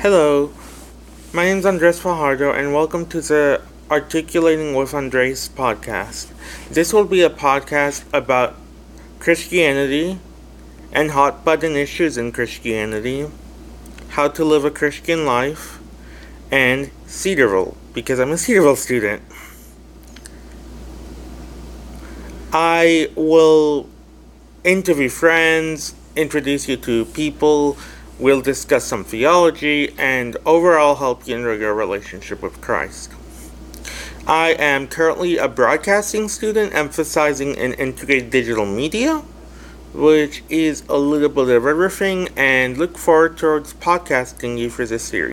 Hello, my name is Andres Fajardo, and welcome to the Articulating with Andres podcast. This will be a podcast about Christianity and hot button issues in Christianity, how to live a Christian life, and Cedarville, because I'm a Cedarville student. I will interview friends, introduce you to people We'll discuss some theology and overall help you in your relationship with Christ. I am currently a broadcasting student emphasizing in integrated digital media, which is a little bit of everything, and look forward towards podcasting you for this series.